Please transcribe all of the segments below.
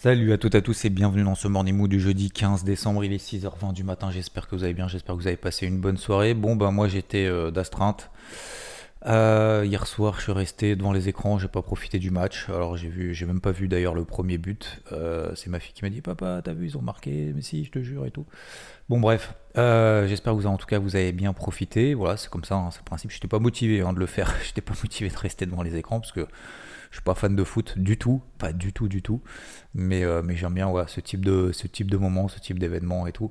Salut à toutes et à tous et bienvenue dans ce Morning Mood du jeudi 15 décembre. Il est 6h20 du matin. J'espère que vous allez bien. J'espère que vous avez passé une bonne soirée. Bon, ben moi j'étais euh, d'astreinte. Euh, hier soir, je suis resté devant les écrans. J'ai pas profité du match. Alors j'ai vu, j'ai même pas vu d'ailleurs le premier but. Euh, c'est ma fille qui m'a dit Papa, t'as vu, ils ont marqué. Mais si, je te jure et tout. Bon, bref. j'espère que vous, en tout cas, vous avez bien profité. Voilà, c'est comme ça. Hein, c'est le principe. J'étais pas motivé hein, de le faire. J'étais pas motivé de rester devant les écrans parce que je suis pas fan de foot du tout, pas du tout, du tout. Mais, euh, mais j'aime bien ce, type de, ce type de moment, ce type d'événement et tout.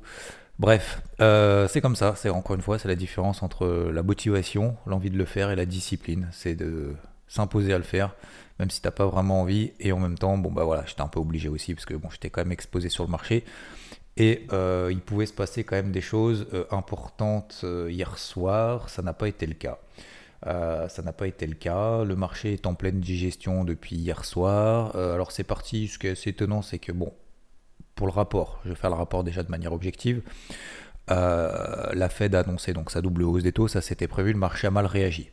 Bref, euh, c'est comme ça. C'est encore une fois, c'est la différence entre la motivation, l'envie de le faire et la discipline. C'est de s'imposer à le faire, même si t'as pas vraiment envie. Et en même temps, bon bah voilà, j'étais un peu obligé aussi parce que bon, j'étais quand même exposé sur le marché. Et euh, il pouvait se passer quand même des choses importantes hier soir. Ça n'a pas été le cas. Euh, ça n'a pas été le cas. Le marché est en pleine digestion depuis hier soir. Euh, alors c'est parti. Ce qui est assez étonnant, c'est que bon, pour le rapport, je vais faire le rapport déjà de manière objective. Euh, la Fed a annoncé donc sa double hausse des taux, ça c'était prévu, le marché a mal réagi.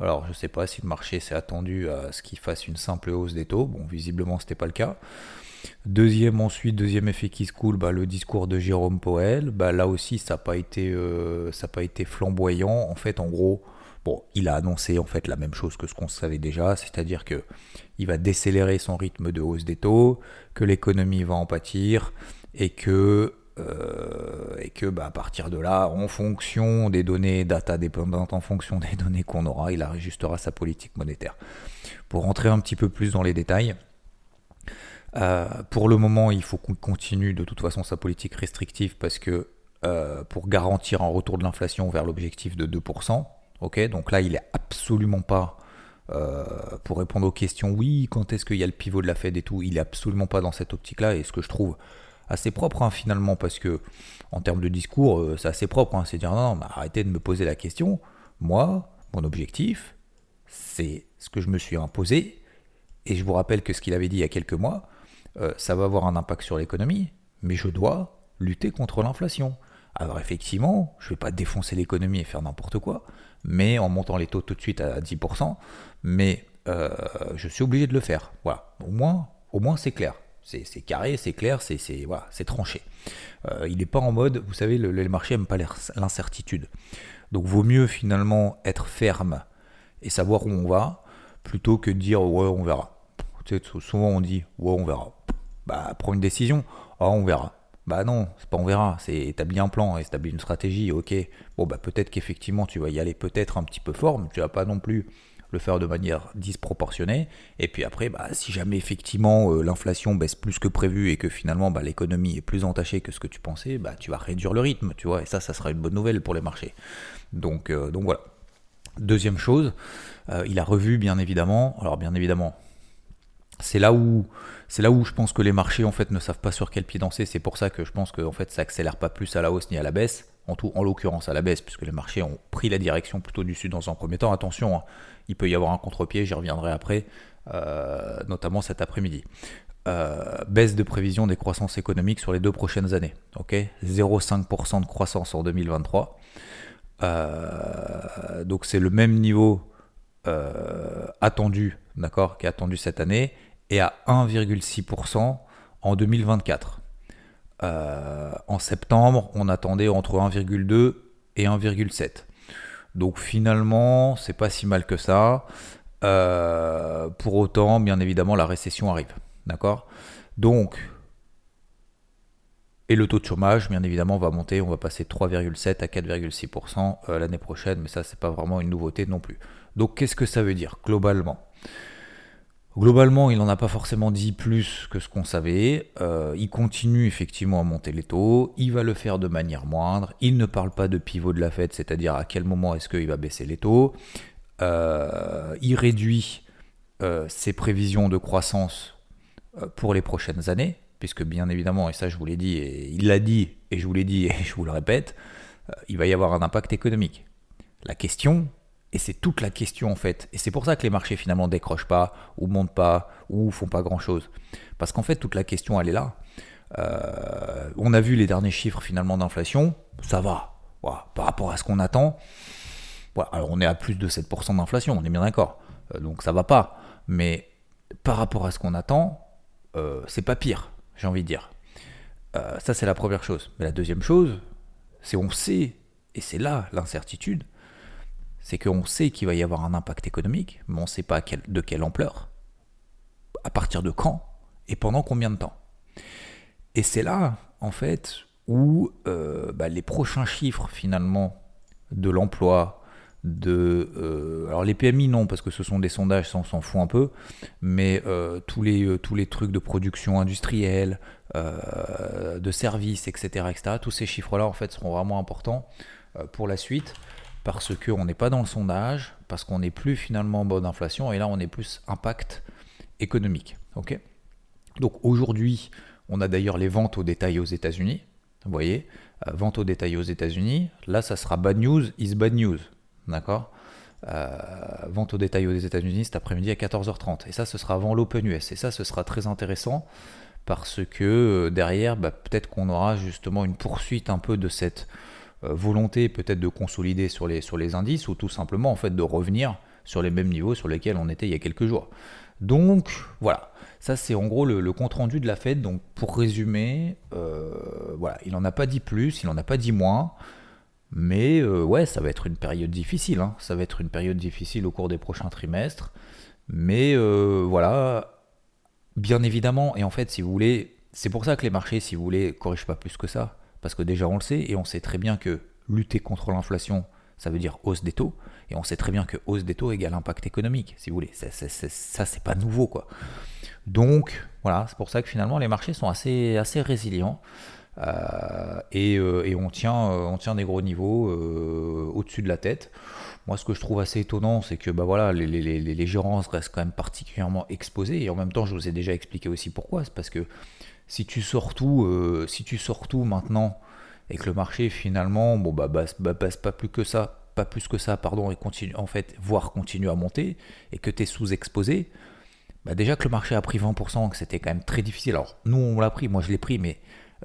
Alors je ne sais pas si le marché s'est attendu à ce qu'il fasse une simple hausse des taux. Bon, visiblement c'était pas le cas. Deuxième ensuite, deuxième effet qui se coule, bah, le discours de Jérôme Powell. Bah, là aussi ça n'a pas été flamboyant. En fait, en gros, Bon, il a annoncé en fait la même chose que ce qu'on savait déjà, c'est-à-dire que il va décélérer son rythme de hausse des taux, que l'économie va en pâtir et que euh, bah, à partir de là, en fonction des données data dépendantes, en fonction des données qu'on aura, il ajustera sa politique monétaire. Pour rentrer un petit peu plus dans les détails, euh, pour le moment, il faut qu'on continue de toute façon sa politique restrictive parce que euh, pour garantir un retour de l'inflation vers l'objectif de 2%, Ok, donc là, il est absolument pas euh, pour répondre aux questions. Oui, quand est-ce qu'il y a le pivot de la Fed et tout Il est absolument pas dans cette optique-là. Et ce que je trouve assez propre hein, finalement, parce que en termes de discours, euh, c'est assez propre. Hein, c'est dire non, non, arrêtez de me poser la question. Moi, mon objectif, c'est ce que je me suis imposé. Et je vous rappelle que ce qu'il avait dit il y a quelques mois, euh, ça va avoir un impact sur l'économie, mais je dois lutter contre l'inflation. Alors effectivement, je ne vais pas défoncer l'économie et faire n'importe quoi, mais en montant les taux tout de suite à 10%, mais euh, je suis obligé de le faire. Voilà, au moins, au moins c'est clair. C'est carré, c'est clair, c'est voilà, tranché. Euh, il n'est pas en mode, vous savez, le, marché n'aime pas l'incertitude. Donc vaut mieux finalement être ferme et savoir où on va, plutôt que de dire ouais on verra. souvent on dit ouais on verra. Bah prends une décision, ah on verra. Bah non, c'est pas on verra, c'est établir un plan, établir une stratégie, ok. Bon bah peut-être qu'effectivement tu vas y aller peut-être un petit peu fort, mais tu vas pas non plus le faire de manière disproportionnée. Et puis après, bah, si jamais effectivement euh, l'inflation baisse plus que prévu et que finalement bah, l'économie est plus entachée que ce que tu pensais, bah, tu vas réduire le rythme, tu vois. Et ça, ça sera une bonne nouvelle pour les marchés. Donc, euh, donc voilà. Deuxième chose, euh, il a revu bien évidemment. Alors bien évidemment, c'est là où je pense que les marchés en fait ne savent pas sur quel pied danser. C'est pour ça que je pense que en fait ça accélère pas plus à la hausse ni à la baisse. En tout, en l'occurrence à la baisse, puisque les marchés ont pris la direction plutôt du sud dans un premier temps. Attention, hein, il peut y avoir un contre-pied, j'y reviendrai après, euh, notamment cet après-midi. Euh, baisse de prévision des croissances économiques sur les deux prochaines années. Ok, 0,5% de croissance en 2023. Euh, donc c'est le même niveau attendu, d'accord, qui est attendu cette année et à 1,6% en 2024. Euh, en septembre, on attendait entre 1,2 et 1,7. Donc finalement, c'est pas si mal que ça. Euh, pour autant, bien évidemment, la récession arrive. D'accord? Donc, et le taux de chômage, bien évidemment, va monter. On va passer de 3,7 à 4,6% euh, l'année prochaine, mais ça, c'est pas vraiment une nouveauté non plus. Donc, qu'est-ce que ça veut dire globalement? Globalement, il n'en a pas forcément dit plus que ce qu'on savait. Euh, il continue effectivement à monter les taux. Il va le faire de manière moindre. Il ne parle pas de pivot de la fête, c'est-à-dire à quel moment est-ce qu'il va baisser les taux. Euh, il réduit euh, ses prévisions de croissance pour les prochaines années, puisque bien évidemment, et ça je vous l'ai dit, et il l'a dit, et je vous l'ai dit, et je vous le répète, il va y avoir un impact économique. La question, et c'est toute la question en fait. Et c'est pour ça que les marchés finalement décrochent pas, ou montent pas, ou font pas grand chose. Parce qu'en fait, toute la question, elle est là. Euh, on a vu les derniers chiffres finalement d'inflation, ça va. par rapport à ce qu'on attend, alors on est à plus de 7% d'inflation, on est bien d'accord. Euh, donc ça va pas. Mais par rapport à ce qu'on attend, c'est pas pire, j'ai envie de dire. ça, c'est la première chose. Mais la deuxième chose, c'est on sait, et c'est là l'incertitude, c'est qu'on sait qu'il va y avoir un impact économique, mais on ne sait pas de quelle ampleur, à partir de quand, et pendant combien de temps. Et c'est là, en fait, où euh, bah, les prochains chiffres, finalement, de l'emploi, de... Euh, alors les PMI, non, parce que ce sont des sondages, ça on s'en fout un peu, mais euh, tous, les, tous les trucs de production industrielle, de services, etc., etc., tous ces chiffres-là, en fait, seront vraiment importants pour la suite parce qu'on n'est pas dans le sondage, parce qu'on n'est plus finalement en mode inflation, et là on est plus impact économique. Donc aujourd'hui, on a d'ailleurs les ventes au détail aux États-Unis. Vous voyez, euh, vente au détail aux États-Unis. Là, ça sera bad news is bad news. D'accord? Euh, Vente au détail aux États-Unis cet après-midi à 14h30. Et ça, ce sera avant l'Open US. Et ça, ce sera très intéressant parce que euh, derrière, bah, peut-être qu'on aura justement une poursuite un peu de cette volonté peut-être de consolider sur les, indices ou tout simplement en fait de revenir sur les mêmes niveaux sur lesquels on était il y a quelques jours. Donc voilà, ça c'est en gros le, compte rendu de la fête. Donc pour résumer, euh, il n'en a pas dit plus, il n'en a pas dit moins. Mais euh, ouais, ça va être une période difficile. Hein. Ça va être une période difficile au cours des prochains trimestres. Mais euh, voilà, bien évidemment, et en fait, si vous voulez, c'est pour ça que les marchés, si vous voulez, corrigent pas plus que ça. Parce que déjà on le sait, et on sait très bien que lutter contre l'inflation, ça veut dire hausse des taux. Et on sait très bien que hausse des taux égale impact économique, si vous voulez. Ça, c'est pas nouveau, quoi. Donc, voilà, c'est pour ça que finalement, les marchés sont assez, assez résilients. Euh, euh, et, on, tient, euh, on tient des gros niveaux au-dessus de la tête. Moi, ce que je trouve assez étonnant, c'est que bah, voilà, les, les, les, gérances restent quand même particulièrement exposées. Et en même temps, je vous ai déjà expliqué aussi pourquoi. C'est parce que si tu sors tout, si tu sors tout maintenant et que le marché finalement bon, bah, basse, bah, pas plus que ça, pas plus que ça, pardon, et continue, en fait, voire continue à monter, et que tu es sous-exposé, bah déjà que le marché a pris 20%, que c'était quand même très difficile. Alors, nous, on l'a pris, moi je l'ai pris, mais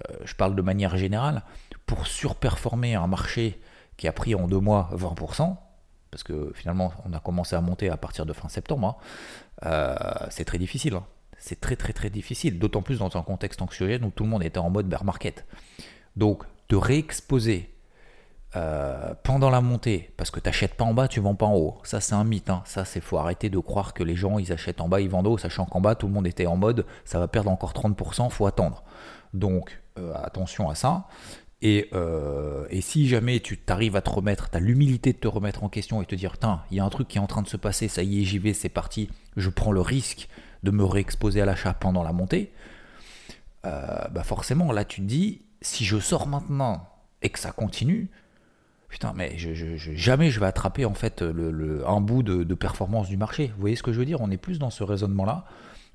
euh, je parle de manière générale, pour surperformer un marché qui a pris en deux mois 20%, parce que finalement, on a commencé à monter à partir de fin septembre, hein, euh, c'est très difficile. Hein. C'est très très très difficile, d'autant plus dans un contexte anxiogène où tout le monde était en mode bear market. Donc, de réexposer euh, pendant la montée, parce que tu n'achètes pas en bas, tu vends pas en haut. Ça, c'est un mythe. Hein. Ça, c'est faut arrêter de croire que les gens, ils achètent en bas, ils vendent en haut, sachant qu'en bas, tout le monde était en mode, ça va perdre encore 30%, faut attendre. Donc, euh, attention à ça. Et, euh, et, si jamais tu t'arrives à te remettre, tu as l'humilité de te remettre en question et te dire, tiens, il y a un truc qui est en train de se passer, ça y est, j'y vais, c'est parti, je prends le risque de me réexposer à l'achat pendant la montée, bah forcément, là, tu te dis, si je sors maintenant et que ça continue, putain, mais jamais je vais attraper en fait le, un bout de, performance du marché. Vous voyez ce que je veux dire? On est plus dans ce raisonnement-là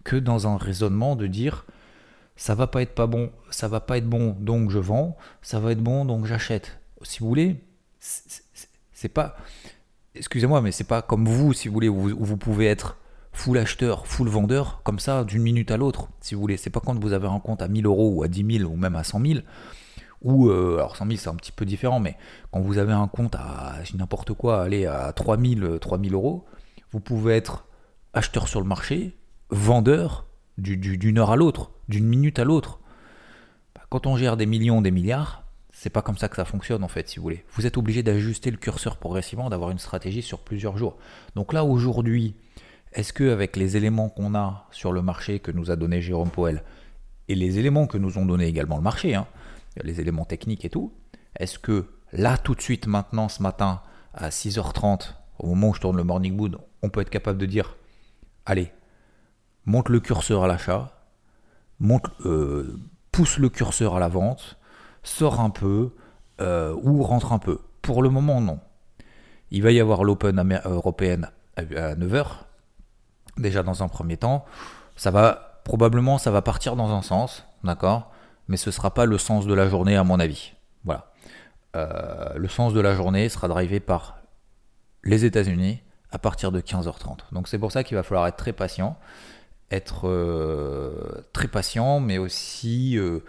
que dans un raisonnement de dire ça va pas être pas bon, ça va pas être bon, donc je vends, ça va être bon, donc j'achète. Si vous voulez, c'est pas, excusez-moi, mais c'est pas comme vous, si vous voulez, où vous, pouvez être full acheteur, full vendeur, comme ça, d'une minute à l'autre, si vous voulez. C'est pas quand vous avez un compte à 1000 euros ou à 10 000 ou même à 100 000 ou euh, alors 100 000 c'est un petit peu différent, mais quand vous avez un compte à n'importe quoi, aller à 3000, 3000 euros, vous pouvez être acheteur sur le marché, vendeur d'une heure à l'autre, d'une minute à l'autre. Bah, quand on gère des millions, des milliards, c'est pas comme ça que ça fonctionne en fait, si vous voulez. Vous êtes obligé d'ajuster le curseur progressivement, d'avoir une stratégie sur plusieurs jours. Donc là aujourd'hui, est-ce que avec les éléments qu'on a sur le marché que nous a donné Jérôme Poel et les éléments que nous ont donné également le marché, hein, les éléments techniques et tout. Est-ce que là, tout de suite, maintenant, ce matin, à 6h30, au moment où je tourne le morning mood, on peut être capable de dire allez, monte le curseur à l'achat, euh, pousse le curseur à la vente, sort un peu euh, ou rentre un peu. Pour le moment, non. Il va y avoir l'Open européenne à 9h, déjà dans un premier temps. Ça va probablement ça va partir dans un sens, d'accord mais ce ne sera pas le sens de la journée à mon avis. Voilà. Euh, le sens de la journée sera drivé par les États-Unis à partir de 15h30. Donc c'est pour ça qu'il va falloir être très patient, être euh, très patient, mais aussi euh,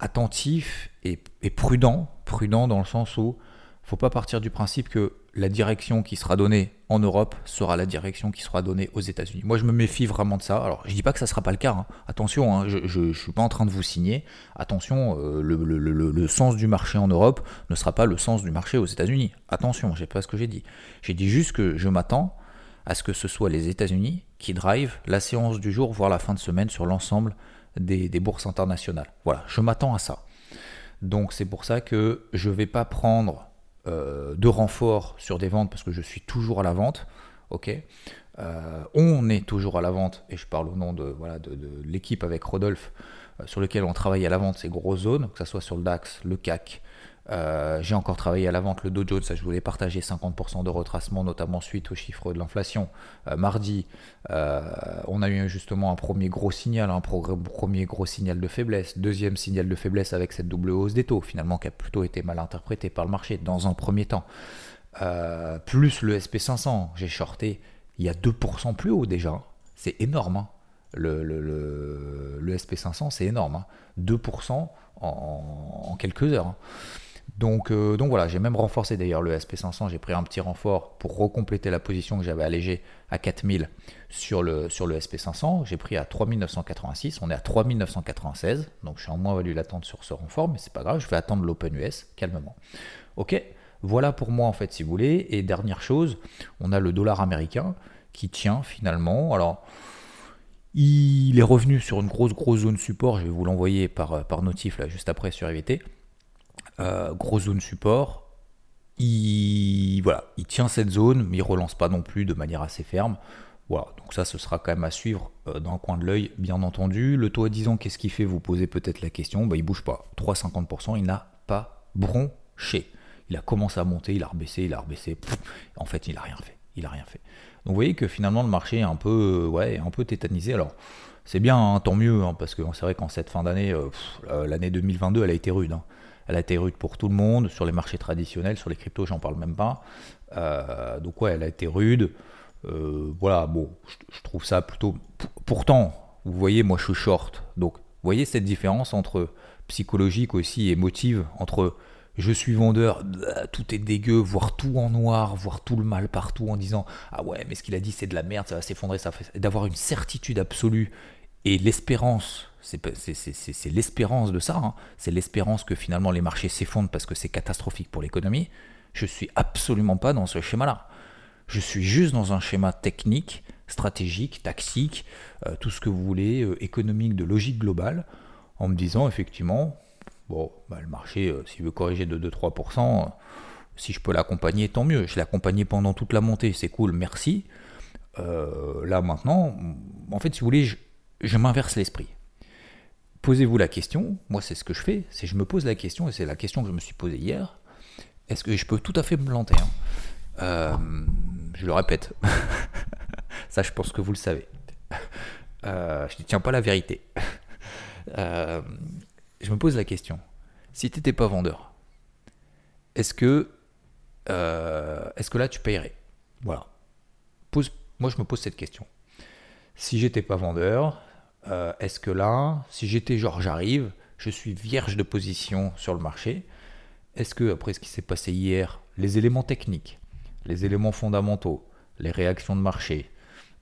attentif et, prudent. Prudent dans le sens où faut pas partir du principe que la direction qui sera donnée en Europe sera la direction qui sera donnée aux États-Unis. Moi, je me méfie vraiment de ça. Alors, je dis pas que ça sera pas le cas. hein. Attention, hein, je, ne suis pas en train de vous signer. Attention, euh, le, sens du marché en Europe ne sera pas le sens du marché aux États-Unis. Attention, j'ai pas ce que j'ai dit. J'ai dit juste que je m'attends à ce que ce soit les États-Unis qui drive la séance du jour, voire la fin de semaine sur l'ensemble des bourses internationales. Voilà, je m'attends à ça. Donc c'est pour ça que je ne vais pas prendre euh, de renfort sur des ventes parce que je suis toujours à la vente. Ok, Euh, on est toujours à la vente et je parle au nom de, voilà, de, l'équipe avec Rodolphe euh, sur lequel on travaille à la vente ces grosses zones, que ce soit sur le DAX, le CAC. Euh, j'ai encore travaillé à la vente le Dow Jones, ça je voulais partager 50% de retracement, notamment suite aux chiffres de l'inflation. Euh, mardi, euh, on a eu justement un premier gros signal, un premier gros signal de faiblesse, deuxième signal de faiblesse avec cette double hausse des taux, finalement qui a plutôt été mal interprétée par le marché dans un premier temps. Plus le SP500, j'ai shorté il y a 2% plus haut déjà, c'est énorme. hein. Le, le, le- le SP500, c'est énorme. hein. 2% en, en quelques heures. hein. Donc, euh, donc voilà, j'ai même renforcé d'ailleurs le SP500, j'ai pris un petit renfort pour recompléter la position que j'avais allégée à 4000 sur le, sur le SP500. J'ai pris à 3986, on est à 3996, donc je suis en moins-value latente sur ce renfort, mais c'est pas grave, je vais attendre l'Open US calmement. Ok, voilà pour moi en fait si vous voulez. Et dernière chose, on a le dollar américain qui tient finalement. Alors, il est revenu sur une grosse grosse zone support, je vais vous l'envoyer par, par notif là juste après sur EVT. Euh, grosse zone support. Il, voilà, il tient cette zone, mais il relance pas non plus de manière assez ferme. Voilà, donc ça, ce sera quand même à suivre euh, dans le coin de l'œil, bien entendu. Le taux à 10 ans, qu'est-ce qu'il fait? Vous posez peut-être la question. Bah, il bouge pas. 3,50%, il n'a pas bronché. Il a commencé à monter, il a rebaissé, il a rebaissé. En fait, il a rien fait. Il a rien fait. Donc vous voyez que finalement le marché est un peu, euh, ouais, un peu tétanisé. Alors c'est bien, hein, tant mieux, hein, parce que c'est vrai qu'en cette fin d'année, l'année 2022, elle a été rude. hein. Elle a été rude pour tout le monde, sur les marchés traditionnels, sur les cryptos, j'en parle même pas. Euh, donc ouais, elle a été rude. Euh, voilà, bon, je, trouve ça plutôt. Pourtant, vous voyez, moi je suis short. Donc, voyez cette différence entre psychologique aussi, émotive, entre je suis vendeur, bah, tout est dégueu, voir tout en noir, voir tout le mal partout en disant ah ouais, mais ce qu'il a dit c'est de la merde, ça va s'effondrer, ça fait. D'avoir une certitude absolue et l'espérance, c'est l'espérance de ça, hein. c'est l'espérance que finalement les marchés s'effondrent parce que c'est catastrophique pour l'économie. Je suis absolument pas dans ce schéma-là. Je suis juste dans un schéma technique, stratégique, tactique, euh, tout ce que vous voulez, euh, économique, de logique globale, en me disant effectivement, bon, bah, le marché, euh, s'il veut corriger de 2-3%, euh, si je peux l'accompagner, tant mieux. Je l'ai accompagné pendant toute la montée, c'est cool, merci. Là maintenant, en fait, si vous voulez, je m'inverse l'esprit. Posez-vous la question, moi c'est ce que je fais, c'est je me pose la question, et c'est la question que je me suis posée hier, est-ce que je peux tout à fait me planter hein? Euh, Je le répète, ça je pense que vous le savez. Euh, je ne tiens pas la vérité. Euh, je me pose la question, si tu n'étais pas vendeur, est-ce que, est-ce que là tu payerais Voilà. Moi je me pose cette question. Si j'étais pas vendeur, euh, est-ce que là, si j'étais genre j'arrive, je suis vierge de position sur le marché, est-ce que après ce qui s'est passé hier, les éléments techniques, les éléments fondamentaux, les réactions de marché,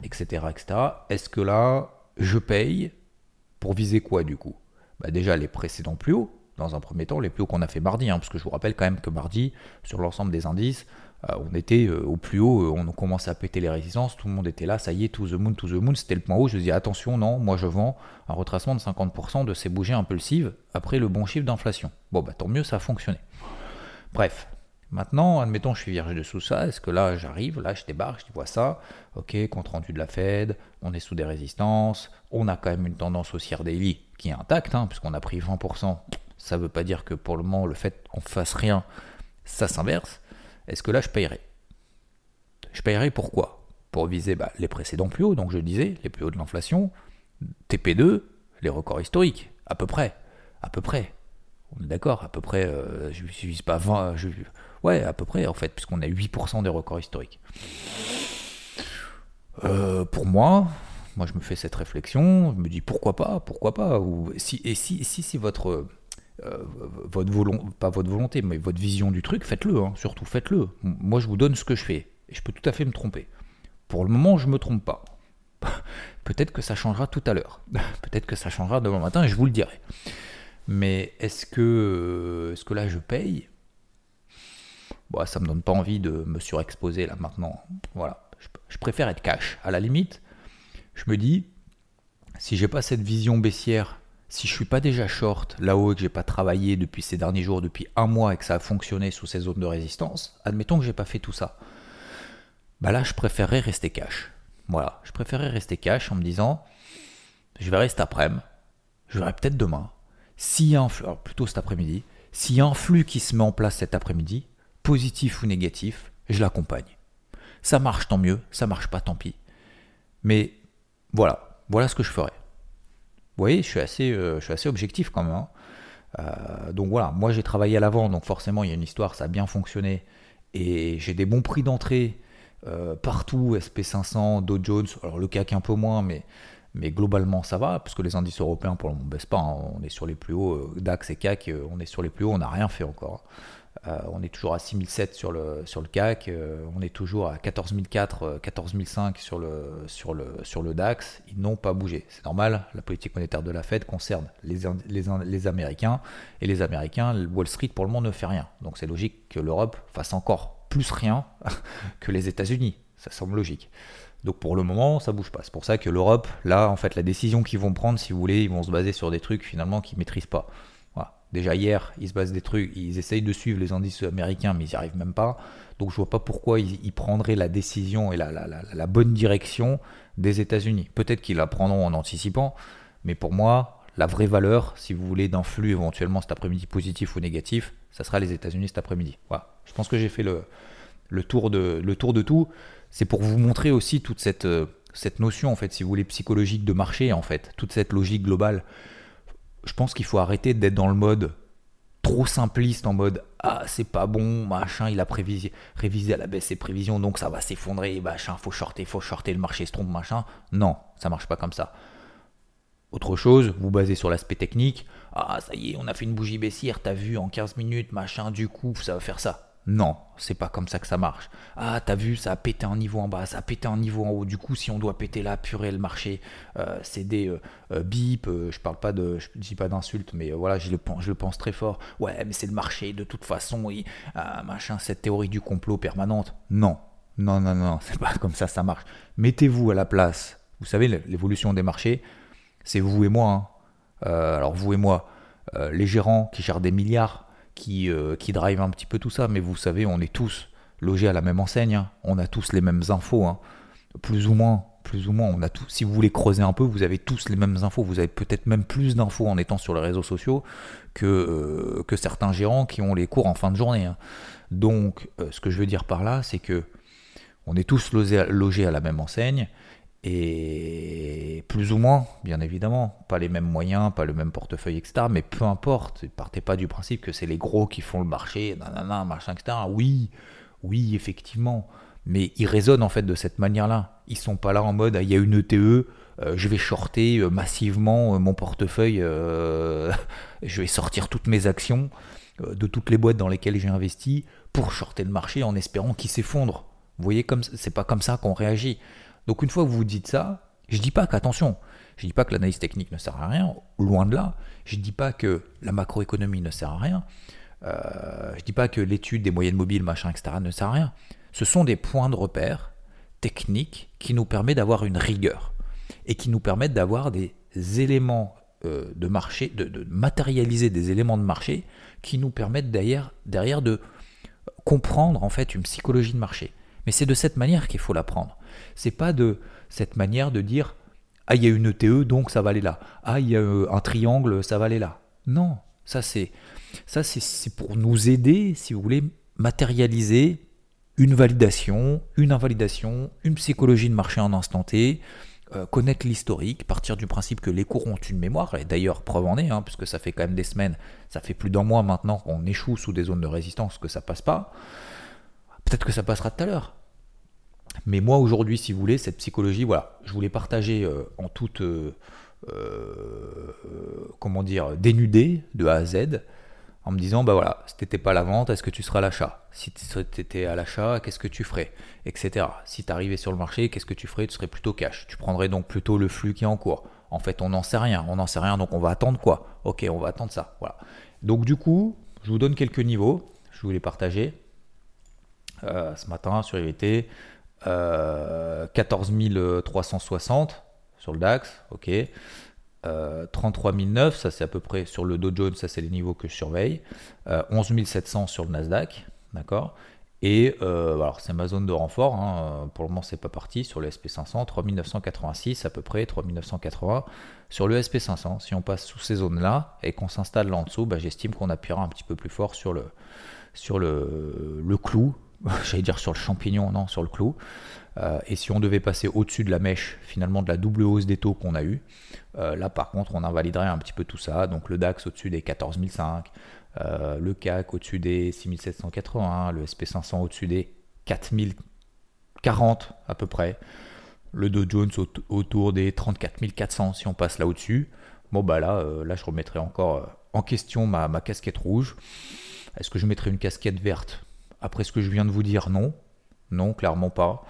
etc., etc., est-ce que là, je paye pour viser quoi du coup? Bah Déjà les précédents plus hauts, dans un premier temps, les plus hauts qu'on a fait mardi, hein, parce que je vous rappelle quand même que mardi, sur l'ensemble des indices, on était euh, au plus haut, euh, on commençait à péter les résistances, tout le monde était là, ça y est, to the moon, to the moon, c'était le point haut, je dis attention, non, moi je vends un retracement de 50% de ces bougies impulsives après le bon chiffre d'inflation. Bon, bah tant mieux, ça a fonctionné. Bref, maintenant, admettons, je suis vierge dessous ça, est-ce que là j'arrive, là je débarque, je vois ça, ok, compte rendu de la Fed, on est sous des résistances, on a quand même une tendance haussière daily qui est intacte, hein, puisqu'on a pris 20%, ça veut pas dire que pour le moment, le fait qu'on fasse rien, ça s'inverse. Est-ce que là, je payerai Je payerai pourquoi? Pour viser bah, les précédents plus hauts, donc je disais, les plus hauts de l'inflation, TP2, les records historiques, à peu près. À peu près. On est d'accord, à peu près, euh, je ne vise pas 20, je, ouais, à peu près en fait, puisqu'on a 8% des records historiques. Euh, pour moi, moi je me fais cette réflexion, je me dis pourquoi pas, pourquoi pas, si, et si, si votre euh, votre volonté, pas votre volonté, mais votre vision du truc, faites-le, hein, surtout faites-le. Moi, je vous donne ce que je fais. Et je peux tout à fait me tromper. Pour le moment, je ne me trompe pas. Peut-être que ça changera tout à l'heure. Peut-être que ça changera demain matin et je vous le dirai. Mais est-ce que, est -ce que là je paye? Bon, Ça me donne pas envie de me surexposer là maintenant. Voilà. Je, je préfère être cash. À la limite, je me dis, si j'ai pas cette vision baissière, si je suis pas déjà short là-haut et que j'ai pas travaillé depuis ces derniers jours, depuis un mois et que ça a fonctionné sous ces zones de résistance, admettons que j'ai pas fait tout ça. Bah là, je préférerais rester cash. Voilà, je préférerais rester cash en me disant, je vais rester après-midi, je verrai peut-être demain. S'il y a un flux, plutôt cet après-midi, s'il y a un flux qui se met en place cet après-midi, positif ou négatif, je l'accompagne. Ça marche, tant mieux, ça marche pas, tant pis. Mais voilà, voilà ce que je ferai. Vous voyez, je suis assez, euh, je suis assez objectif quand même. Hein. Euh, donc voilà, moi j'ai travaillé à l'avant, donc forcément il y a une histoire, ça a bien fonctionné. Et j'ai des bons prix d'entrée euh, partout, SP500, Dow Jones, alors le CAC un peu moins, mais, globalement ça va, parce que les indices européens pour le moment ne baissent pas, hein. on est sur les plus hauts, DAX et CAC, on est sur les plus hauts, on n'a rien fait encore. Euh, on est toujours à 6007 sur le, sur le CAC, euh, on est toujours à 14004, 14005 sur le, sur, le, sur le DAX. Ils n'ont pas bougé. C'est normal, la politique monétaire de la Fed concerne les, Américains, et les Américains, Wall Street pour le moment ne fait rien. Donc c'est logique que l'Europe fasse encore plus rien que les États-Unis. Ça semble logique. Donc pour le moment, ça bouge pas. C'est pour ça que l'Europe, là, en fait, la décision qu'ils vont prendre, si vous voulez, ils vont se baser sur des trucs finalement qu'ils maîtrisent pas. Déjà hier, ils se basent des trucs, ils essayent de suivre les indices américains, mais ils n'y arrivent même pas. Donc je vois pas pourquoi ils, prendraient la décision et la, bonne direction des États-Unis. Peut-être qu'ils la prendront en anticipant, mais pour moi, la vraie valeur, si vous voulez, d'un flux éventuellement cet après-midi positif ou négatif, ça sera les États-Unis cet après-midi. Voilà. Je pense que j'ai fait le, le, tour de, le tour de tout. C'est pour vous montrer aussi toute cette, euh, cette notion, en fait, si vous voulez, psychologique de marché, en fait, toute cette logique globale je pense qu'il faut arrêter d'être dans le mode trop simpliste en mode ah c'est pas bon machin il a prévisé, révisé à la baisse ses prévisions donc ça va s'effondrer machin faut shorter faut shorter le marché se trompe machin non ça marche pas comme ça. Autre chose vous basez sur l'aspect technique ah ça y est on a fait une bougie baissière t'as vu en 15 minutes machin du coup ça va faire ça non, c'est pas comme ça que ça marche. Ah, t'as vu, ça a pété un niveau en bas, ça a pété un niveau en haut. Du coup, si on doit péter là, purée, le marché, euh, c'est des euh, euh, bip. je parle pas de, je dis pas d'insultes, mais voilà, je le, pense, très fort. Ouais, mais c'est le marché, de toute façon, machin, cette théorie du complot permanente. Non, non, non, non, c'est pas comme ça, ça marche. Mettez-vous à la place. Vous savez, l'évolution des marchés, c'est vous et moi. Hein. alors, vous et moi, les gérants qui gèrent des milliards qui, euh, qui drive un petit peu tout ça. Mais vous savez, on est tous logés à la même enseigne. Hein. On a tous les mêmes infos. Hein. Plus ou moins. Plus ou moins, on a tout. Si vous voulez creuser un peu, vous avez tous les mêmes infos. Vous avez peut-être même plus d'infos en étant sur les réseaux sociaux que, euh, que certains gérants qui ont les cours en fin de journée. Hein. Donc, euh, ce que je veux dire par là, c'est que on est tous logés à la même enseigne et plus ou moins, bien évidemment, pas les mêmes moyens, pas le même portefeuille, etc. Mais peu importe, partez pas du principe que c'est les gros qui font le marché, nanana, machin, etc. Oui, oui, effectivement, mais ils raisonnent en fait de cette manière-là. Ils sont pas là en mode, il y a une ETE, euh, je vais shorter euh, massivement euh, mon portefeuille, je vais sortir toutes mes actions de toutes les boîtes dans lesquelles j'ai investi pour shorter le marché en espérant qu'il s'effondre. Vous voyez, comme c'est pas comme ça qu'on réagit. Donc une fois que vous dites ça, je dis pas qu'attention, je dis pas que l'analyse technique ne sert à rien, loin de là. Je dis pas que la macroéconomie ne sert à rien. Euh, je dis pas que l'étude des moyennes mobiles, machin, etc. ne sert à rien. Ce sont des points de repère techniques qui nous permettent d'avoir une rigueur et qui nous permettent d'avoir des éléments euh, de marché, de, matérialiser des éléments de marché qui nous permettent derrière, derrière de comprendre en fait une psychologie de marché. Mais c'est de cette manière qu'il faut l'apprendre. C'est pas de cette manière de dire ah il y a une ETE donc ça va aller là. Ah il y a euh, un triangle ça va aller là. Non, ça c'est ça c'est pour nous aider si vous voulez matérialiser une validation, une invalidation, une psychologie de marché en instant T, euh, connaître l'historique, partir du principe que les cours ont une mémoire, et d'ailleurs preuve en est, hein, puisque ça fait quand même des semaines, ça fait plus d'un mois maintenant qu'on échoue sous des zones de résistance, que ça passe pas. Peut-être que ça passera tout à l'heure. Mais moi aujourd'hui, si vous voulez, cette psychologie, voilà, je voulais partager euh, en toute, euh, euh, comment dire, dénudée de A à Z. en me disant, bah voilà, si t'étais pas à la vente, est-ce que tu seras à l'achat? Si tu étais à l'achat, qu'est-ce que tu ferais? Etc. Si tu arrivais sur le marché, qu'est-ce que tu ferais? Tu serais plutôt cash. Tu prendrais donc plutôt le flux qui est en cours. En fait, on n'en sait rien. On n'en sait rien, donc on va attendre quoi? Ok, on va attendre ça. Voilà. Donc du coup, je vous donne quelques niveaux. Je vous les partager. Ce matin sur IVT, euh, 14 360 sur le DAX. Ok. 33 euh, 009, ça c'est à peu près sur le Dow Jones, ça c'est les niveaux que je surveille. 11 euh, 700 sur le Nasdaq, d'accord Et euh, alors c'est ma zone de renfort, hein, pour le moment c'est pas parti. Sur le SP500, 3986 à peu près, 3980 sur le SP500. Si on passe sous ces zones-là et qu'on s'installe là en dessous, bah, j'estime qu'on appuiera un petit peu plus fort sur le, sur le, le clou, j'allais dire sur le champignon, non, sur le clou. Euh, et si on devait passer au-dessus de la mèche, finalement, de la double hausse des taux qu'on a eu, euh, là par contre, on invaliderait un petit peu tout ça. Donc le DAX au-dessus des 14 500, euh, le CAC au-dessus des 6780, le SP500 au-dessus des 4040 à peu près, le Dow Jones autour des 34 400 si on passe là au-dessus. Bon bah là, là je remettrai encore en question ma, ma casquette rouge. Est-ce que je mettrai une casquette verte? Après ce que je viens de vous dire, non. Non, clairement pas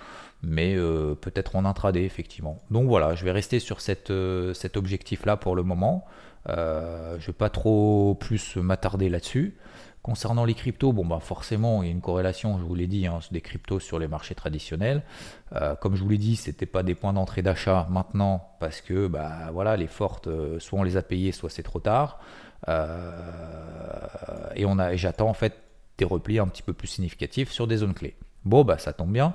mais euh, peut-être en intraday effectivement. Donc voilà, je vais rester sur euh, cet objectif-là pour le moment. Euh, je ne vais pas trop plus m'attarder là-dessus. Concernant les cryptos, bon bah forcément il y a une corrélation, je vous l'ai dit, hein, des cryptos sur les marchés traditionnels. comme je vous l'ai dit, ce n'était pas des points d'entrée d'achat maintenant parce que bah voilà les fortes, soit on les a payées, soit c'est trop tard. et on a, j'attends en fait des replis un petit peu plus significatifs sur des zones clés. Bon bah ça tombe bien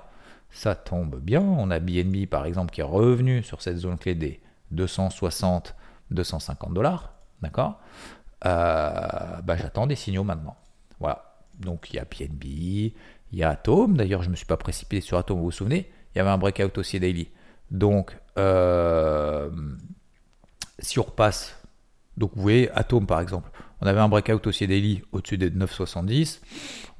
ça tombe bien. On a BNB par exemple qui est revenu sur cette zone clé des 260-250 dollars. D'accord? Euh, bah, J'attends des signaux maintenant. Voilà. Donc il y a BNB, il y a Atom. D'ailleurs, je ne me suis pas précipité sur Atom, vous vous souvenez? Il y avait un breakout aussi daily. Donc, euh, si on repasse, donc vous voyez, Atom par exemple, on avait un breakout aussi daily au-dessus des 9,70.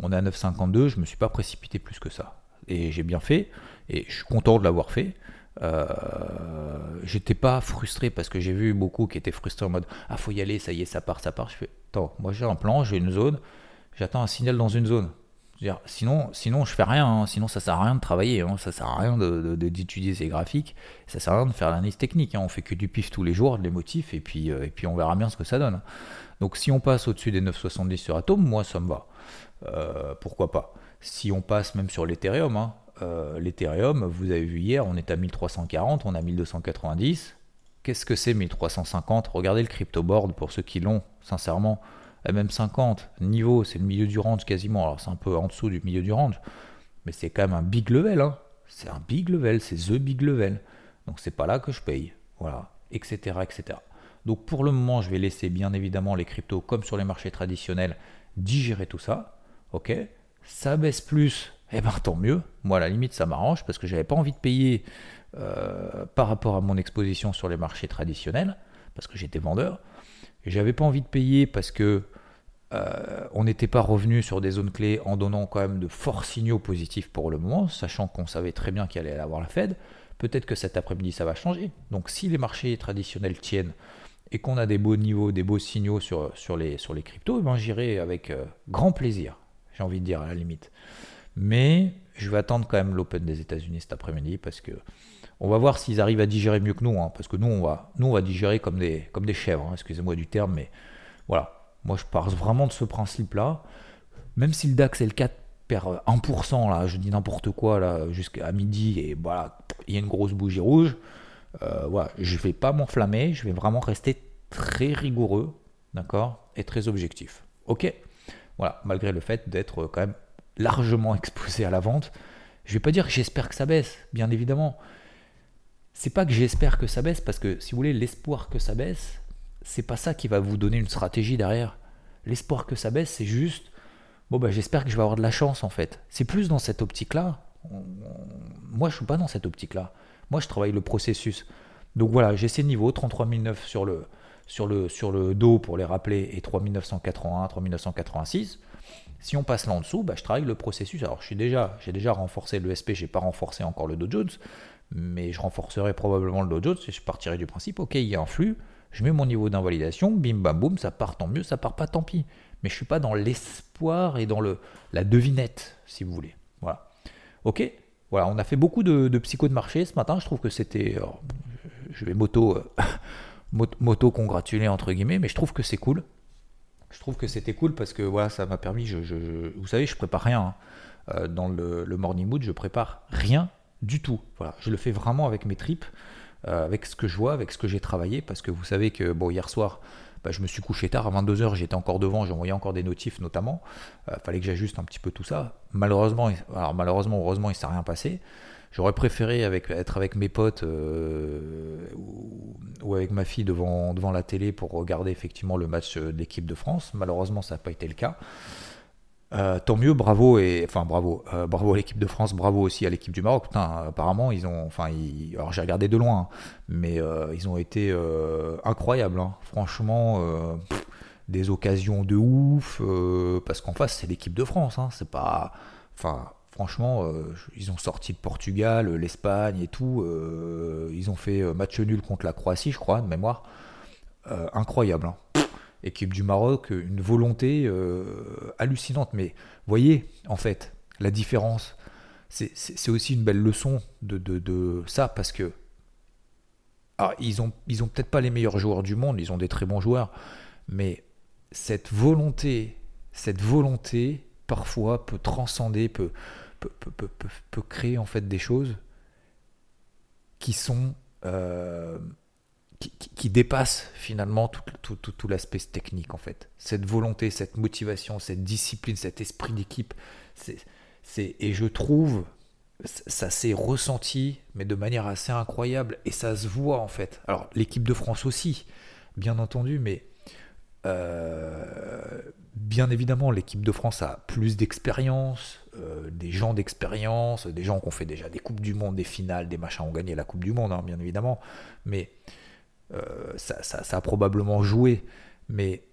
On est à 9,52. Je ne me suis pas précipité plus que ça et j'ai bien fait, et je suis content de l'avoir fait. Euh, j'étais pas frustré parce que j'ai vu beaucoup qui étaient frustrés en mode ah faut y aller ça y est ça part ça part je fais attends moi j'ai un plan j'ai une zone j'attends un signal dans une zone sinon sinon je fais rien hein. sinon ça sert à rien de travailler hein. ça sert à rien d'étudier ces graphiques ça sert à rien de faire l'analyse technique hein. on fait que du pif tous les jours des motifs et puis euh, et puis on verra bien ce que ça donne donc si on passe au-dessus des 9,70 sur Atom moi ça me va euh, pourquoi pas si on passe même sur l'Ethereum, hein, euh, l'Ethereum, vous avez vu hier, on est à 1340, on a 1290. Qu'est-ce que c'est 1350 Regardez le crypto board pour ceux qui l'ont, sincèrement. MM50, niveau, c'est le milieu du range quasiment. Alors c'est un peu en dessous du milieu du range, mais c'est quand même un big level. Hein. C'est un big level, c'est the big level. Donc c'est pas là que je paye. Voilà, etc., etc. Donc pour le moment, je vais laisser bien évidemment les cryptos comme sur les marchés traditionnels digérer tout ça. Ok ça baisse plus, eh ben tant mieux. Moi, à la limite, ça m'arrange parce que j'avais pas envie de payer euh, par rapport à mon exposition sur les marchés traditionnels, parce que j'étais vendeur. J'avais pas envie de payer parce que euh, on n'était pas revenu sur des zones clés en donnant quand même de forts signaux positifs pour le moment, sachant qu'on savait très bien qu'il allait avoir la Fed. Peut-être que cet après-midi ça va changer. Donc si les marchés traditionnels tiennent et qu'on a des beaux niveaux, des beaux signaux sur, sur, les, sur les cryptos, eh ben, j'irai avec euh, grand plaisir j'ai envie de dire à la limite. Mais je vais attendre quand même l'Open des États-Unis cet après-midi parce que on va voir s'ils arrivent à digérer mieux que nous, hein, parce que nous on va, digérer comme des, chèvres. Hein, excusez-moi du terme, mais voilà. Moi je pars vraiment de ce principe-là. Même si le DAX et le 4 perd 1%, là, je dis n'importe quoi là jusqu'à midi et voilà, il y a une grosse bougie rouge. Euh, voilà, je vais pas m'enflammer, je vais vraiment rester très rigoureux, d'accord, et très objectif. Ok? Voilà, malgré le fait d'être quand même largement exposé à la vente. Je vais pas dire que j'espère que ça baisse, bien évidemment. C'est pas que j'espère que ça baisse, parce que si vous voulez, l'espoir que ça baisse, c'est pas ça qui va vous donner une stratégie derrière. L'espoir que ça baisse, c'est juste, bon bah j'espère que je vais avoir de la chance en fait. C'est plus dans cette optique-là. Moi, je suis pas dans cette optique-là. Moi, je travaille le processus. Donc voilà, j'ai ces niveaux, 33 sur le, sur le, sur le dos pour les rappeler et 3981, 3986. Si on passe là en dessous, bah, je travaille le processus. Alors, je suis déjà, j'ai déjà renforcé le SP, j'ai pas renforcé encore le Dow Jones, mais je renforcerai probablement le Dow Jones et je partirai du principe, ok, il y a un flux, Je mets mon niveau d'invalidation, bim bam boum, ça part tant mieux, ça part pas tant pis. Mais je suis pas dans l'espoir et dans le, la devinette, si vous voulez. Voilà. Ok Voilà, on a fait beaucoup de, psycho de marché ce matin. Je trouve que c'était. Je vais moto, euh, moto congratuler entre guillemets, mais je trouve que c'est cool. Je trouve que c'était cool parce que voilà, ça m'a permis. Vous savez, je prépare rien. Hein. Euh, dans le, le, morning mood, je prépare rien du tout. Voilà, je le fais vraiment avec mes tripes. Euh, avec ce que je vois, avec ce que j'ai travaillé, parce que vous savez que bon, hier soir, bah, je me suis couché tard, à 22h, j'étais encore devant, j'envoyais encore des notifs notamment. Euh, fallait que j'ajuste un petit peu tout ça. Malheureusement, alors malheureusement, heureusement, il ne s'est rien passé. J'aurais préféré être avec mes potes euh, ou, avec ma fille devant, devant la télé pour regarder effectivement le match de l'équipe de France. Malheureusement, ça n'a pas été le cas. Euh, tant mieux, bravo et enfin bravo, euh, bravo à l'équipe de France, bravo aussi à l'équipe du Maroc. Putain, apparemment ils ont, enfin, alors j'ai regardé de loin, hein, mais euh, ils ont été incroyables. Hein. Franchement, des occasions de ouf, parce qu'en face c'est l'équipe de France. Hein. c'est pas, enfin, franchement, ils ont sorti le Portugal, l'Espagne et tout. ils ont fait match nul contre la Croatie, je crois, de mémoire. incroyable équipe du Maroc, une volonté euh, hallucinante. Mais voyez, en fait, la différence, c'est aussi une belle leçon de, ça, parce que ah, ils ont, peut-être pas les meilleurs joueurs du monde, ils ont des très bons joueurs, mais cette volonté, cette volonté, parfois, peut transcender, peut, peut créer en fait des choses qui sont... Euh, qui, dépasse finalement tout, l'aspect technique en fait. Cette volonté, cette motivation, cette discipline, cet esprit d'équipe, c'est, et je trouve ça s'est ressenti, mais de manière assez incroyable, et ça se voit en fait. Alors l'équipe de France aussi, bien entendu, mais euh, bien évidemment l'équipe de France a plus d'expérience, euh, des gens d'expérience, des gens qui ont fait déjà des coupes du monde, des finales, des machins, ont gagné la coupe du monde, hein, bien évidemment, mais euh, ça, a probablement joué, mais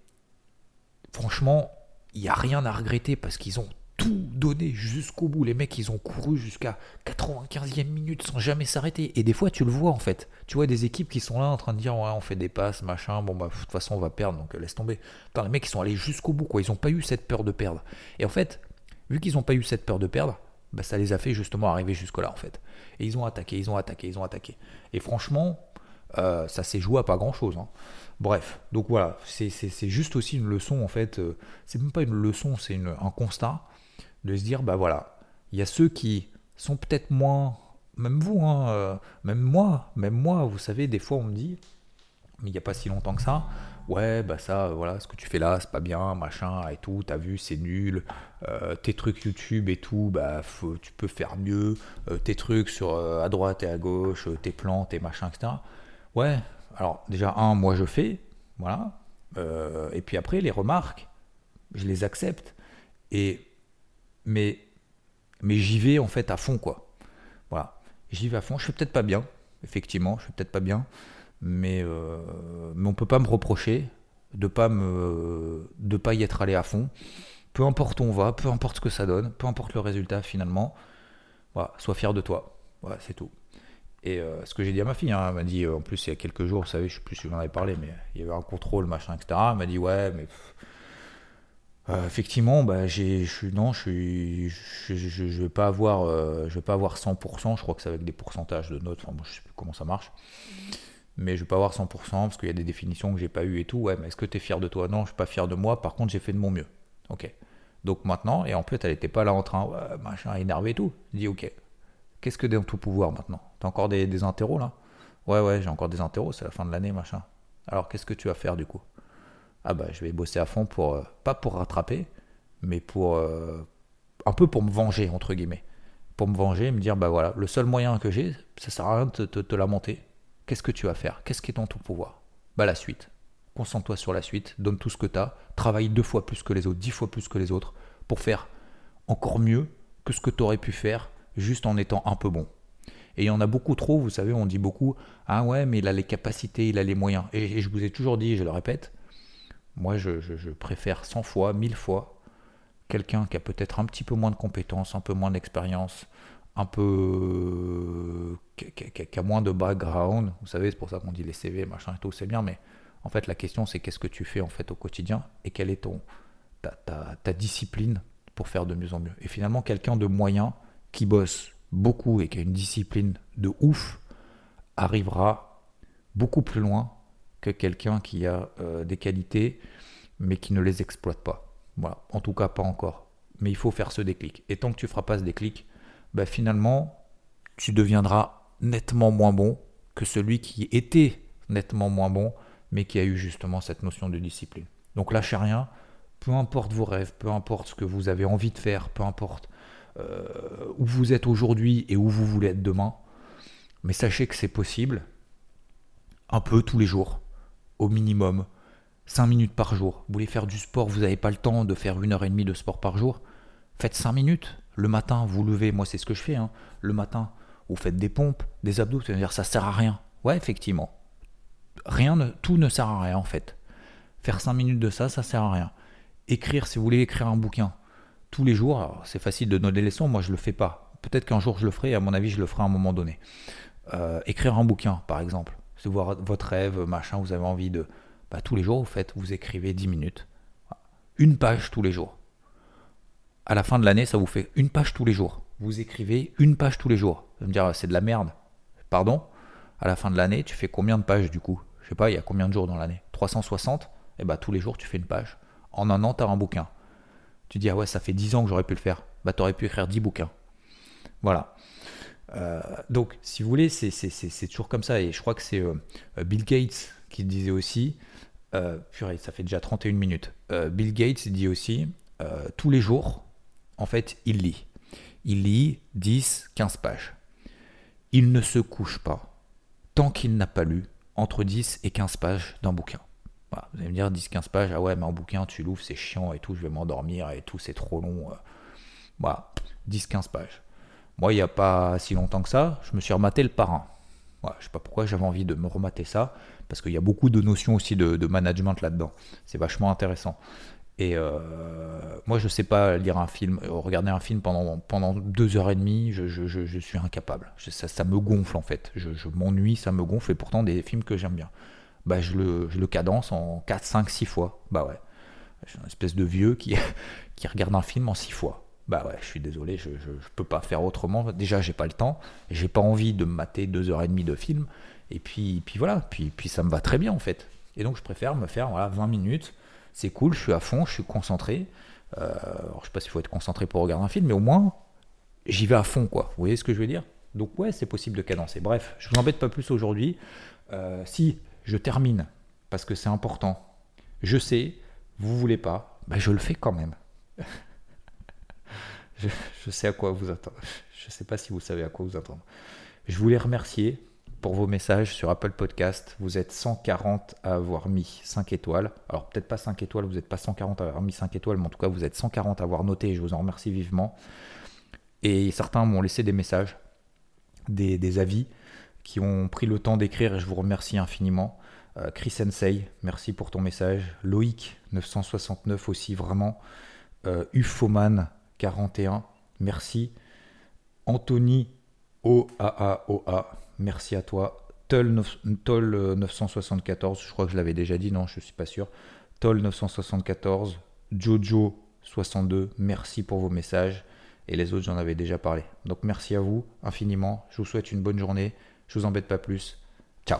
franchement, il n'y a rien à regretter parce qu'ils ont tout donné jusqu'au bout. Les mecs, ils ont couru jusqu'à 95e minute sans jamais s'arrêter. Et des fois, tu le vois en fait. Tu vois des équipes qui sont là en train de dire ouais, on fait des passes, machin. Bon, bah, de toute façon, on va perdre, donc euh, laisse tomber. les mecs, ils sont allés jusqu'au bout, quoi. Ils n'ont pas eu cette peur de perdre. Et en fait, vu qu'ils n'ont pas eu cette peur de perdre, bah, ça les a fait justement arriver jusque-là, en fait. Et ils ont attaqué, ils ont attaqué, ils ont attaqué. Et franchement, euh, ça s'est joué à pas grand chose. Hein. Bref, donc voilà, c'est juste aussi une leçon en fait. Euh, c'est même pas une leçon, c'est un constat de se dire bah voilà, il y a ceux qui sont peut-être moins, même vous, hein, euh, même moi, même moi, vous savez, des fois on me dit, mais il n'y a pas si longtemps que ça, ouais, bah ça, voilà, ce que tu fais là, c'est pas bien, machin, et tout, t'as vu, c'est nul, tes trucs YouTube et tout, bah tu peux faire mieux, tes trucs sur à droite et à gauche, tes plans, tes machins, etc. Ouais, alors déjà, un, moi je fais, voilà. Euh, et puis après, les remarques, je les accepte. Et, mais mais j'y vais en fait à fond, quoi. Voilà. J'y vais à fond. Je fais peut-être pas bien, effectivement, je fais peut-être pas bien. Mais, euh, mais on peut pas me reprocher de pas me de pas y être allé à fond. Peu importe où on va, peu importe ce que ça donne, peu importe le résultat finalement. Voilà, sois fier de toi. Voilà, c'est tout. Et euh, ce que j'ai dit à ma fille, hein, elle m'a dit, euh, en plus il y a quelques jours, vous savez, je sais plus si vous en avez parlé, mais il y avait un contrôle, machin, etc. Elle m'a dit, ouais, mais euh, effectivement, bah, je suis, non, je je, vais pas avoir, je vais pas avoir 100%. Je crois que c'est avec des pourcentages de notes. Enfin, moi, je sais plus comment ça marche, mais je vais pas avoir 100% parce qu'il y a des définitions que j'ai pas eu et tout. Ouais, mais est-ce que tu es fier de toi? Non, je suis pas fier de moi. Par contre, j'ai fait de mon mieux. Ok. Donc maintenant, et en fait, elle était pas là en train, ouais, machin, énervé et tout. Je dis, ok, Qu'est-ce que dans tout pouvoir maintenant? T'as encore des, des là? Ouais, ouais, j'ai encore des interros, c'est la fin de l'année, machin. Alors qu'est-ce que tu vas faire du coup? Ah bah je vais bosser à fond pour, euh, pas pour rattraper, mais pour, euh, un peu pour me venger, entre guillemets. Pour me venger et me dire, bah voilà, le seul moyen que j'ai, ça sert à rien de te, te, lamenter. Qu'est-ce que tu vas faire? Qu'est-ce qui est dans tout pouvoir? Bah la suite. Concentre-toi sur la suite, donne tout ce que tu as, travaille deux fois plus que les autres, dix fois plus que les autres, pour faire encore mieux que ce que tu aurais pu faire juste en étant un peu bon. Et il y en a beaucoup trop, vous savez, on dit beaucoup, ah ouais, mais il a les capacités, il a les moyens. Et, je vous ai toujours dit, je le répète, moi je, préfère 100 fois, 1000 fois, quelqu'un qui a peut-être un petit peu moins de compétences, un peu moins d'expérience, un peu. Qui, a moins de background. Vous savez, c'est pour ça qu'on dit les CV, machin et tout, c'est bien, mais En fait, la question, c'est qu'est-ce que tu fais en fait au quotidien et quelle est ton, ta, discipline pour faire de mieux en mieux. Et finalement, quelqu'un de moyen qui bosse beaucoup et qui a une discipline de ouf arrivera beaucoup plus loin que quelqu'un qui a euh, des qualités mais qui ne les exploite pas. Voilà, en tout cas pas encore. Mais il faut faire ce déclic. Et tant que tu ne feras pas ce déclic, bah, finalement, tu deviendras nettement moins bon que celui qui était nettement moins bon, mais qui a eu justement cette notion de discipline. Donc lâchez rien, peu importe vos rêves, peu importe ce que vous avez envie de faire, peu importe euh, où vous êtes aujourd'hui et où vous voulez être demain, mais sachez que c'est possible, un peu tous les jours, au minimum, 5 minutes par jour. Vous voulez faire du sport, vous n'avez pas le temps de faire une heure et demie de sport par jour, faites 5 minutes. Le matin, vous levez, moi c'est ce que je fais, hein. le matin, vous faites des pompes, des abdos, c'est-à-dire ça sert à rien. Ouais, effectivement. Rien ne, tout ne sert à rien en fait. Faire 5 minutes de ça, ça sert à rien. Écrire, si vous voulez écrire un bouquin tous les jours, c'est facile de donner des leçons, moi je le fais pas. Peut-être qu'un jour je le ferai, à mon avis je le ferai à un moment donné. Euh, écrire un bouquin, par exemple. C'est voir votre rêve, machin, vous avez envie de. Bah, tous les jours, vous faites, vous écrivez 10 minutes. Une page tous les jours. À la fin de l'année, ça vous fait une page tous les jours. Vous écrivez une page tous les jours. Vous allez me dire, c'est de la merde. Pardon? À la fin de l'année, tu fais combien de pages du coup? Je sais pas, il y a combien de jours dans l'année? 360 Et bah tous les jours, tu fais une page. En un an, tu as un bouquin. Tu dis, ah ouais, ça fait 10 ans que j'aurais pu le faire. Bah, tu aurais pu écrire 10 bouquins. Voilà. Euh, donc, si vous voulez, c'est toujours comme ça. Et je crois que c'est euh, Bill Gates qui disait aussi, euh, purée, ça fait déjà 31 minutes. Euh, Bill Gates dit aussi, tous les jours, en fait, il lit. Il lit 10, 15 pages. Il ne se couche pas tant qu'il n'a pas lu entre 10 et 15 pages d'un bouquin vous allez me dire 10-15 pages, ah ouais, mais en bouquin, tu l'ouvres, c'est chiant et tout, je vais m'endormir et tout, c'est trop long. Euh. Voilà, 10-15 pages. Moi, il n'y a pas si longtemps que ça, je me suis rematé le parrain. Je sais pas pourquoi j'avais envie de me remater ça, parce qu'il y a beaucoup de notions aussi de, management là-dedans. C'est vachement intéressant. Et euh, moi, je ne sais pas lire un film, euh, regarder un film pendant, pendant deux heures et demie, je, suis incapable. ça, me gonfle en fait. Je, m'ennuie, ça me gonfle, et pourtant des films que j'aime bien bah, je, le, je le cadence en 4, 5, 6 fois. Bah ouais. Je suis une espèce de vieux qui, qui regarde un film en 6 fois. Bah ouais, je suis désolé, je, je, peux pas faire autrement. Déjà, j'ai pas le temps, j'ai pas envie de me mater 2h30 de film. Et puis, puis voilà, puis, puis ça me va très bien en fait. Et donc, je préfère me faire voilà, 20 minutes. C'est cool, je suis à fond, je suis concentré. Euh, alors, je sais pas s'il faut être concentré pour regarder un film, mais au moins, j'y vais à fond, quoi. Vous voyez ce que je veux dire? Donc, ouais, c'est possible de cadencer. Bref, je vous embête pas plus aujourd'hui. Euh, si je termine parce que c'est important. Je sais, vous voulez pas, ben je le fais quand même. je, sais à quoi vous attendre. Je sais pas si vous savez à quoi vous attendre. Je voulais remercier pour vos messages sur Apple Podcast. Vous êtes 140 à avoir mis 5 étoiles. Alors peut-être pas 5 étoiles, vous n'êtes pas 140 à avoir mis 5 étoiles, mais en tout cas vous êtes 140 à avoir noté et je vous en remercie vivement. Et certains m'ont laissé des messages, des avis qui ont pris le temps d'écrire et je vous remercie infiniment. Euh, Chris Sensei, merci pour ton message. Loïc 969 aussi, vraiment. Euh, Ufoman 41, merci. Anthony OAAOA, merci à toi. Toll, 974, je crois que je l'avais déjà dit, non, je ne suis pas sûr. Toll 974, Jojo 62, merci pour vos messages. Et les autres, j'en avais déjà parlé. Donc merci à vous infiniment. Je vous souhaite une bonne journée. Je vous embête pas plus. Ciao